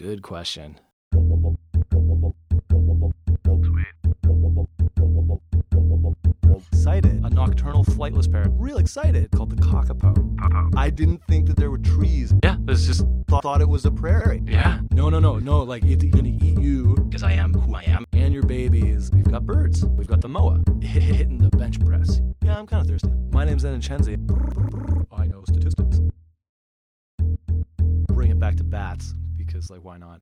Good question. Excited. A nocturnal flightless parrot. Real excited. Called the kakapo. I didn't think that there were trees. Yeah, it's just Thought, thought it was a prairie. yeah. No, no, no, no. Like it's gonna eat you Because I am who I am. and your babies. We've got birds. We've got the moa hitting the bench press. Yeah, I'm kind of thirsty. My name's Zen Chenzi. I know statistics. Bring it back to bats because, like, why not?